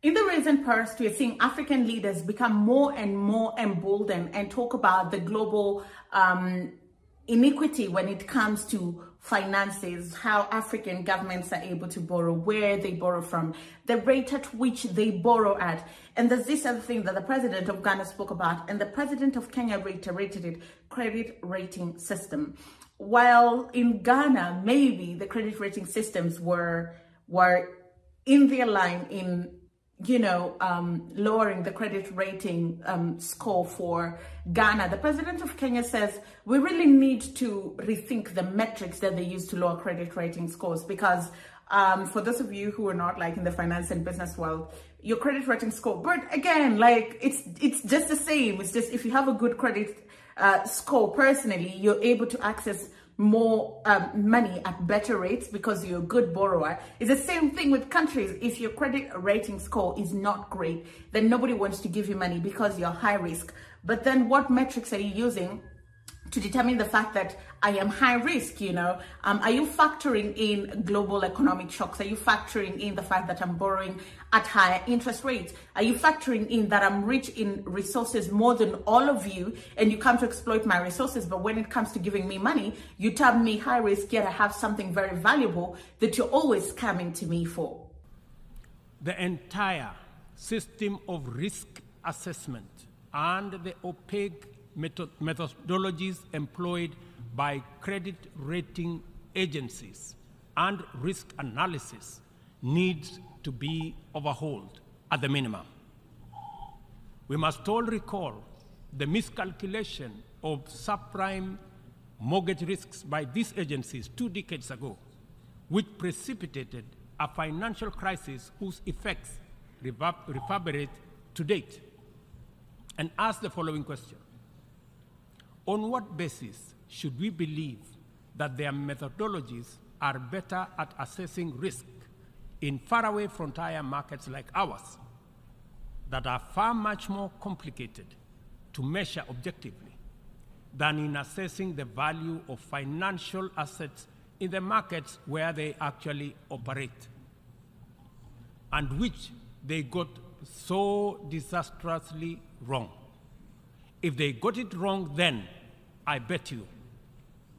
In the recent past, we're seeing African leaders become more and more emboldened and talk about the global um, inequity when it comes to finances, how African governments are able to borrow, where they borrow from, the rate at which they borrow at. And there's this other thing that the president of Ghana spoke about, and the president of Kenya reiterated it credit rating system. While in Ghana, maybe the credit rating systems were were in their line in you know, um, lowering the credit rating um, score for Ghana. The president of Kenya says we really need to rethink the metrics that they use to lower credit rating scores because um, for those of you who are not like in the finance and business world, your credit rating score, but again, like it's it's just the same. It's just if you have a good credit uh, score personally, you're able to access more um, money at better rates because you're a good borrower. It's the same thing with countries. If your credit rating score is not great, then nobody wants to give you money because you're high risk. But then what metrics are you using to determine the fact that I am high risk, you know? Um, are you factoring in global economic shocks? Are you factoring in the fact that I'm borrowing at higher interest rates? Are you factoring in that I'm rich in resources more than all of you and you come to exploit my resources? But when it comes to giving me money, you tell me high risk, yet I have something very valuable that you're always coming to me for. The entire system of risk assessment and the opaque methodologies employed by credit rating agencies and risk analysis needs to be overhauled at the minimum. We must all recall the miscalculation of subprime mortgage risks by these agencies two decades ago, which precipitated a financial crisis whose effects reverberate to date, and ask the following question on what basis should we believe that their methodologies are better at assessing risk in faraway frontier markets like ours that are far much more complicated to measure objectively than in assessing the value of financial assets in the markets where they actually operate and which they got so disastrously wrong. If they got it wrong then, I bet you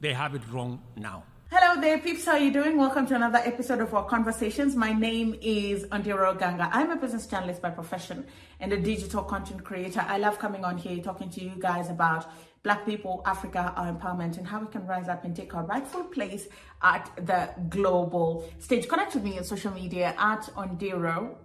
they have it wrong now. Hello there, peeps. How are you doing? Welcome to another episode of our conversations. My name is Ondiro Oganga. I'm a business journalist by profession and a digital content creator. I love coming on here talking to you guys about Black people, Africa, our empowerment, and how we can rise up and take our rightful place at the global stage. Connect with me on social media at Ondiro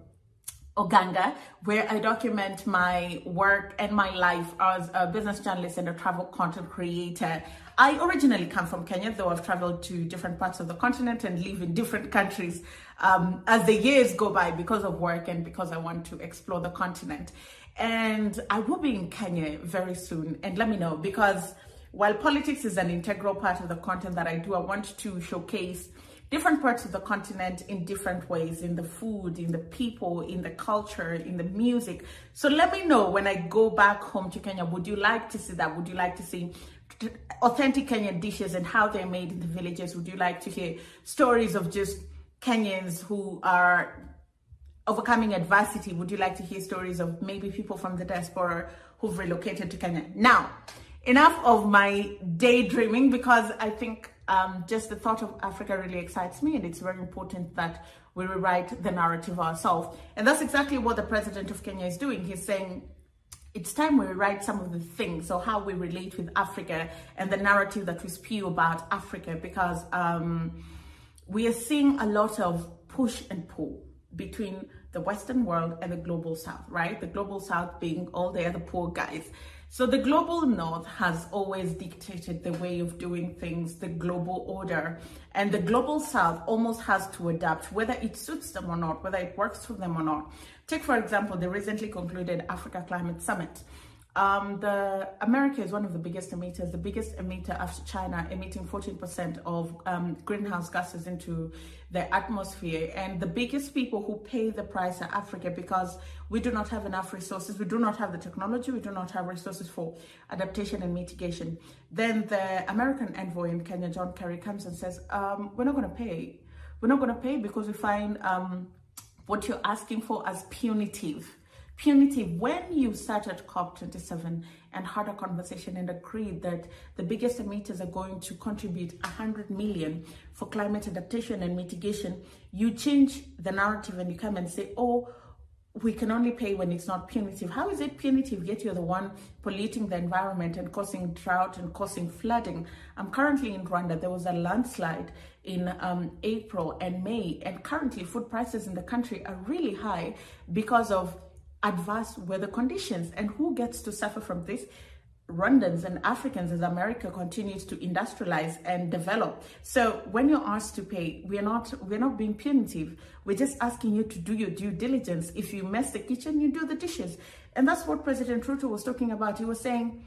Oganga, where I document my work and my life as a business journalist and a travel content creator. I originally come from Kenya, though I've traveled to different parts of the continent and live in different countries um, as the years go by because of work and because I want to explore the continent. And I will be in Kenya very soon. And let me know because while politics is an integral part of the content that I do, I want to showcase different parts of the continent in different ways in the food, in the people, in the culture, in the music. So let me know when I go back home to Kenya. Would you like to see that? Would you like to see authentic Kenyan dishes and how they're made in the villages? Would you like to hear stories of just Kenyans who are overcoming adversity? Would you like to hear stories of maybe people from the diaspora who've relocated to Kenya? Now, enough of my daydreaming because I think um, just the thought of Africa really excites me, and it's very important that we rewrite the narrative ourselves. And that's exactly what the president of Kenya is doing. He's saying, it's time we rewrite some of the things, so how we relate with Africa and the narrative that we spew about Africa, because um, we are seeing a lot of push and pull between the Western world and the global South, right? The global South being all the other poor guys so the global north has always dictated the way of doing things, the global order, and the global south almost has to adapt, whether it suits them or not, whether it works for them or not. Take, for example, the recently concluded Africa Climate Summit. Um, the America is one of the biggest emitters, the biggest emitter after China, emitting 14% of um, greenhouse gases into the atmosphere. And the biggest people who pay the price are Africa because we do not have enough resources. We do not have the technology. We do not have resources for adaptation and mitigation. Then the American envoy in Kenya, John Kerry, comes and says, um, we're not going to pay. We're not going to pay because we find um, what you're asking for as punitive. Punitive, when you sat at COP27 and had a conversation and agreed that the biggest emitters are going to contribute 100 million for climate adaptation and mitigation, you change the narrative and you come and say, oh, we can only pay when it's not punitive. How is it punitive yet you're the one polluting the environment and causing drought and causing flooding? I'm currently in Rwanda. There was a landslide in um, April and May, and currently food prices in the country are really high because of adverse weather conditions. And who gets to suffer from this? Rwandans and Africans as America continues to industrialize and develop. So when you're asked to pay, we're not we're not being punitive. We're just asking you to do your due diligence. If you mess the kitchen, you do the dishes. And that's what President Ruto was talking about. He was saying,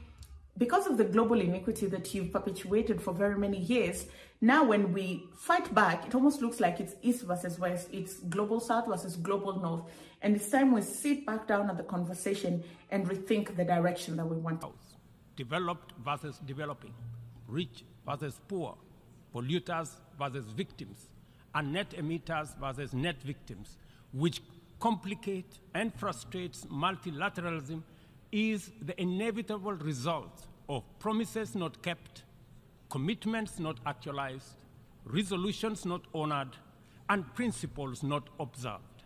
because of the global inequity that you've perpetuated for very many years, now when we fight back, it almost looks like it's east versus west, it's global south versus global north. And it's time we sit back down at the conversation and rethink the direction that we want to. developed versus developing, rich versus poor, polluters versus victims, and net emitters versus net victims, which complicate and frustrates multilateralism is the inevitable result of promises not kept, commitments not actualized, resolutions not honored, and principles not observed.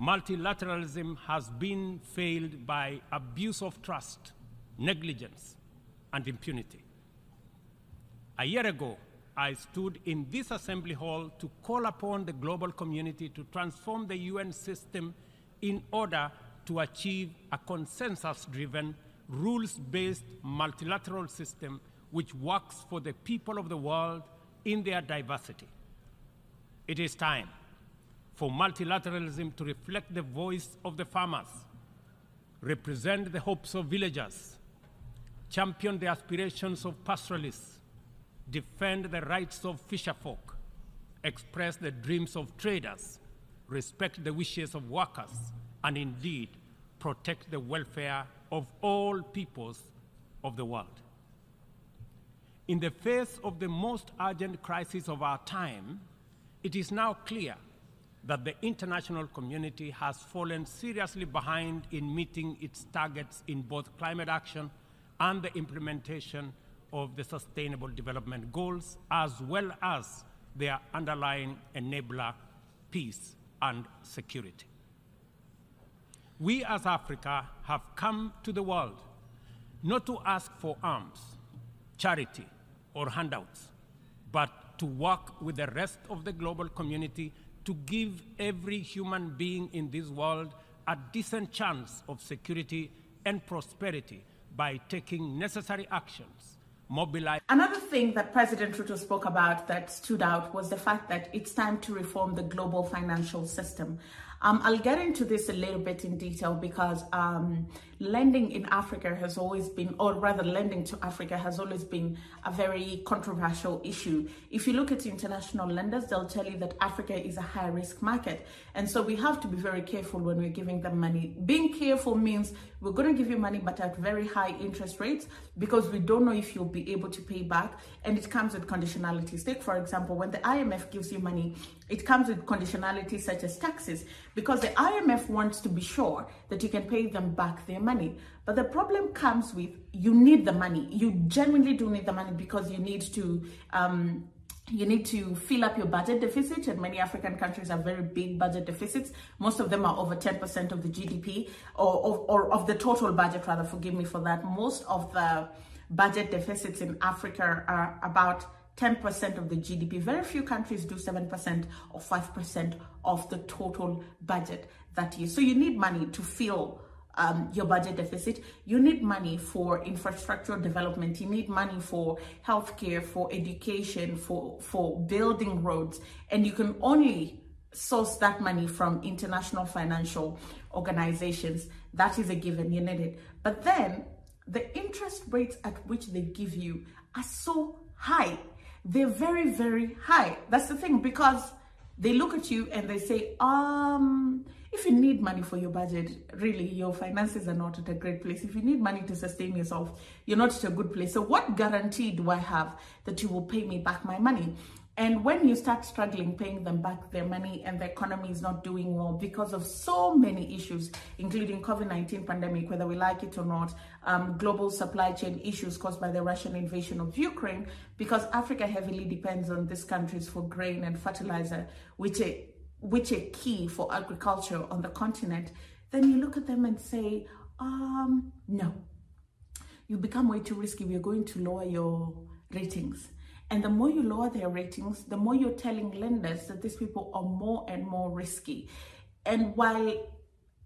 Multilateralism has been failed by abuse of trust, negligence, and impunity. A year ago, I stood in this assembly hall to call upon the global community to transform the UN system in order to achieve a consensus driven, rules based multilateral system which works for the people of the world in their diversity. It is time for multilateralism to reflect the voice of the farmers, represent the hopes of villagers, champion the aspirations of pastoralists, defend the rights of fisherfolk, express the dreams of traders, respect the wishes of workers, and indeed protect the welfare of all peoples of the world. In the face of the most urgent crisis of our time, it is now clear that the international community has fallen seriously behind in meeting its targets in both climate action and the implementation of the Sustainable Development Goals, as well as their underlying enabler, peace and security. We as Africa have come to the world not to ask for arms, charity, or handouts, but to work with the rest of the global community to give every human being in this world a decent chance of security and prosperity by taking necessary actions, mobilize. Another thing that President Ruto spoke about that stood out was the fact that it's time to reform the global financial system. Um, I'll get into this a little bit in detail because um, lending in Africa has always been, or rather, lending to Africa has always been a very controversial issue. If you look at international lenders, they'll tell you that Africa is a high risk market. And so we have to be very careful when we're giving them money. Being careful means we're going to give you money, but at very high interest rates because we don't know if you'll be able to pay back. And it comes with conditionalities. Take, for example, when the IMF gives you money, it comes with conditionalities such as taxes because the IMF wants to be sure that you can pay them back their money. But the problem comes with you need the money. You genuinely do need the money because you need to um, you need to fill up your budget deficit and many african countries have very big budget deficits most of them are over 10% of the gdp or, or, or, of the total budget rather forgive me for that most of the budget deficits in africa are about 10% of the GDP. Very few countries do 7% or 5% of the total budget that year. So you need money to fill um, your budget deficit. You need money for infrastructure development. You need money for healthcare, for education, for, for building roads. And you can only source that money from international financial organizations. That is a given. You need it. But then the interest rates at which they give you are so high they're very, very high. That's the thing because they look at you and they say, um, if you need money for your budget, really, your finances are not at a great place. If you need money to sustain yourself, you're not at a good place. So, what guarantee do I have that you will pay me back my money? And when you start struggling paying them back their money and the economy is not doing well because of so many issues, including COVID-19 pandemic, whether we like it or not, um, global supply chain issues caused by the Russian invasion of Ukraine, because Africa heavily depends on these countries for grain and fertilizer, which are, which are key for agriculture on the continent, then you look at them and say, um, no, you become way too risky. We're going to lower your ratings and the more you lower their ratings, the more you're telling lenders that these people are more and more risky. And while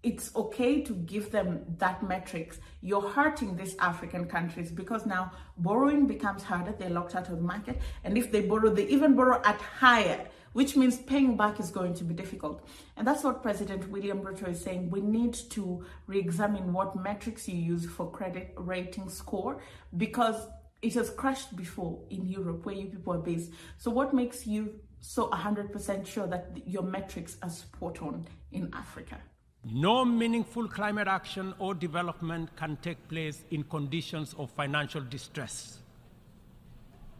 it's okay to give them that metrics, you're hurting these African countries because now borrowing becomes harder. They're locked out of the market. And if they borrow, they even borrow at higher, which means paying back is going to be difficult. And that's what President William Ruto is saying. We need to re-examine what metrics you use for credit rating score because it has crashed before in Europe where you people are based. So what makes you so 100% sure that your metrics are spot on in Africa? No meaningful climate action or development can take place in conditions of financial distress.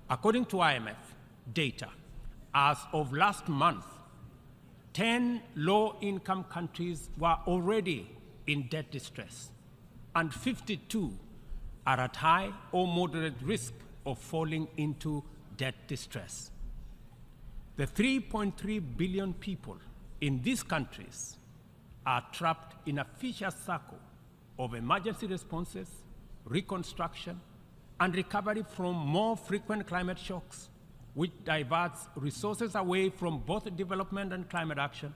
According to IMF data, as of last month, 10 low income countries were already in debt distress, and 52 are at high or moderate risk of falling into debt distress. The 3.3 billion people in these countries are trapped in a vicious circle of emergency responses, reconstruction, and recovery from more frequent climate shocks, which diverts resources away from both development and climate action,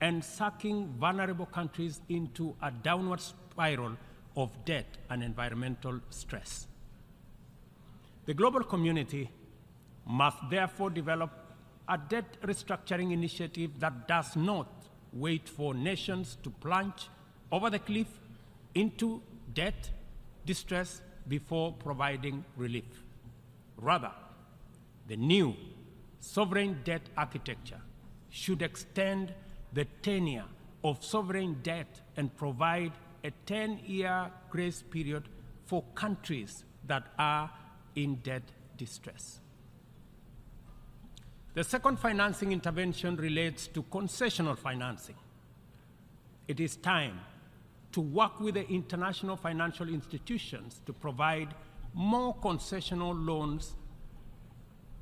and sucking vulnerable countries into a downward spiral of debt and environmental stress. The global community must therefore develop a debt restructuring initiative that does not wait for nations to plunge over the cliff into debt distress before providing relief. Rather, the new sovereign debt architecture should extend the tenure of sovereign debt and provide a 10 year grace period for countries that are in debt distress. The second financing intervention relates to concessional financing. It is time to work with the international financial institutions to provide more concessional loans,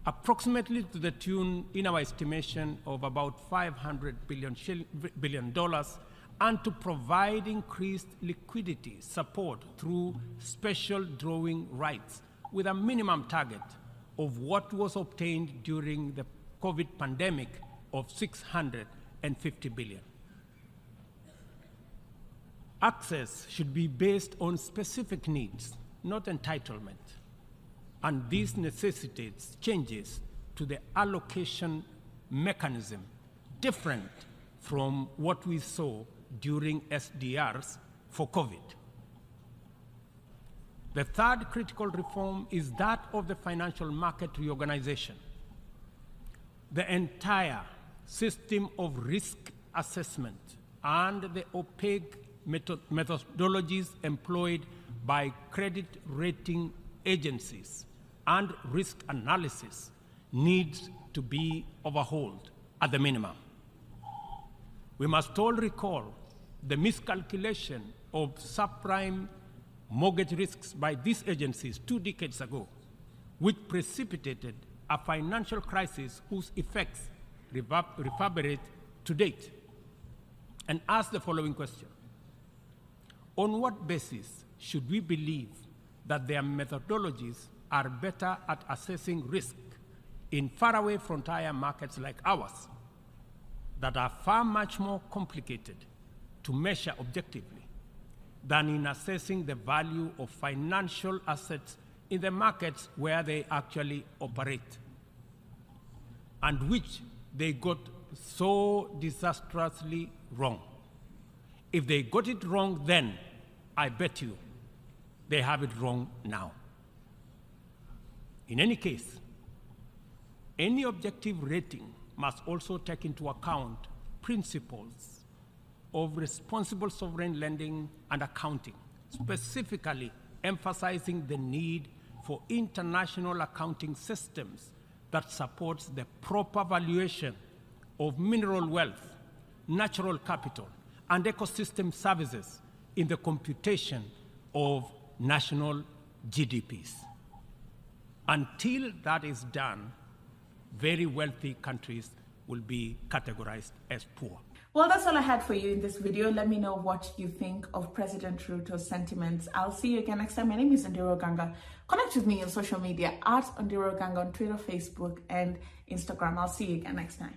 approximately to the tune, in our estimation, of about $500 billion, billion dollars and to provide increased liquidity support through special drawing rights with a minimum target of what was obtained during the COVID pandemic of 650 billion. Access should be based on specific needs, not entitlement. And this necessitates changes to the allocation mechanism different from what we saw during SDRs for COVID. The third critical reform is that of the financial market reorganization. The entire system of risk assessment and the opaque methodologies employed by credit rating agencies and risk analysis needs to be overhauled at the minimum. We must all recall the miscalculation of subprime mortgage risks by these agencies two decades ago, which precipitated a financial crisis whose effects reverberate to date, and ask the following question. On what basis should we believe that their methodologies are better at assessing risk in faraway frontier markets like ours that are far much more complicated to measure objectively than in assessing the value of financial assets in the markets where they actually operate, and which they got so disastrously wrong. If they got it wrong then, I bet you they have it wrong now. In any case, any objective rating must also take into account principles of responsible sovereign lending and accounting, specifically emphasizing the need for international accounting systems that supports the proper valuation of mineral wealth, natural capital, and ecosystem services in the computation of national GDPs. Until that is done, very wealthy countries will be categorized as poor. Well, that's all I had for you in this video. Let me know what you think of President Ruto's sentiments. I'll see you again next time. My name is Ondiro Oganga. Connect with me on social media at Ondiro Oganga on Twitter, Facebook, and Instagram. I'll see you again next time.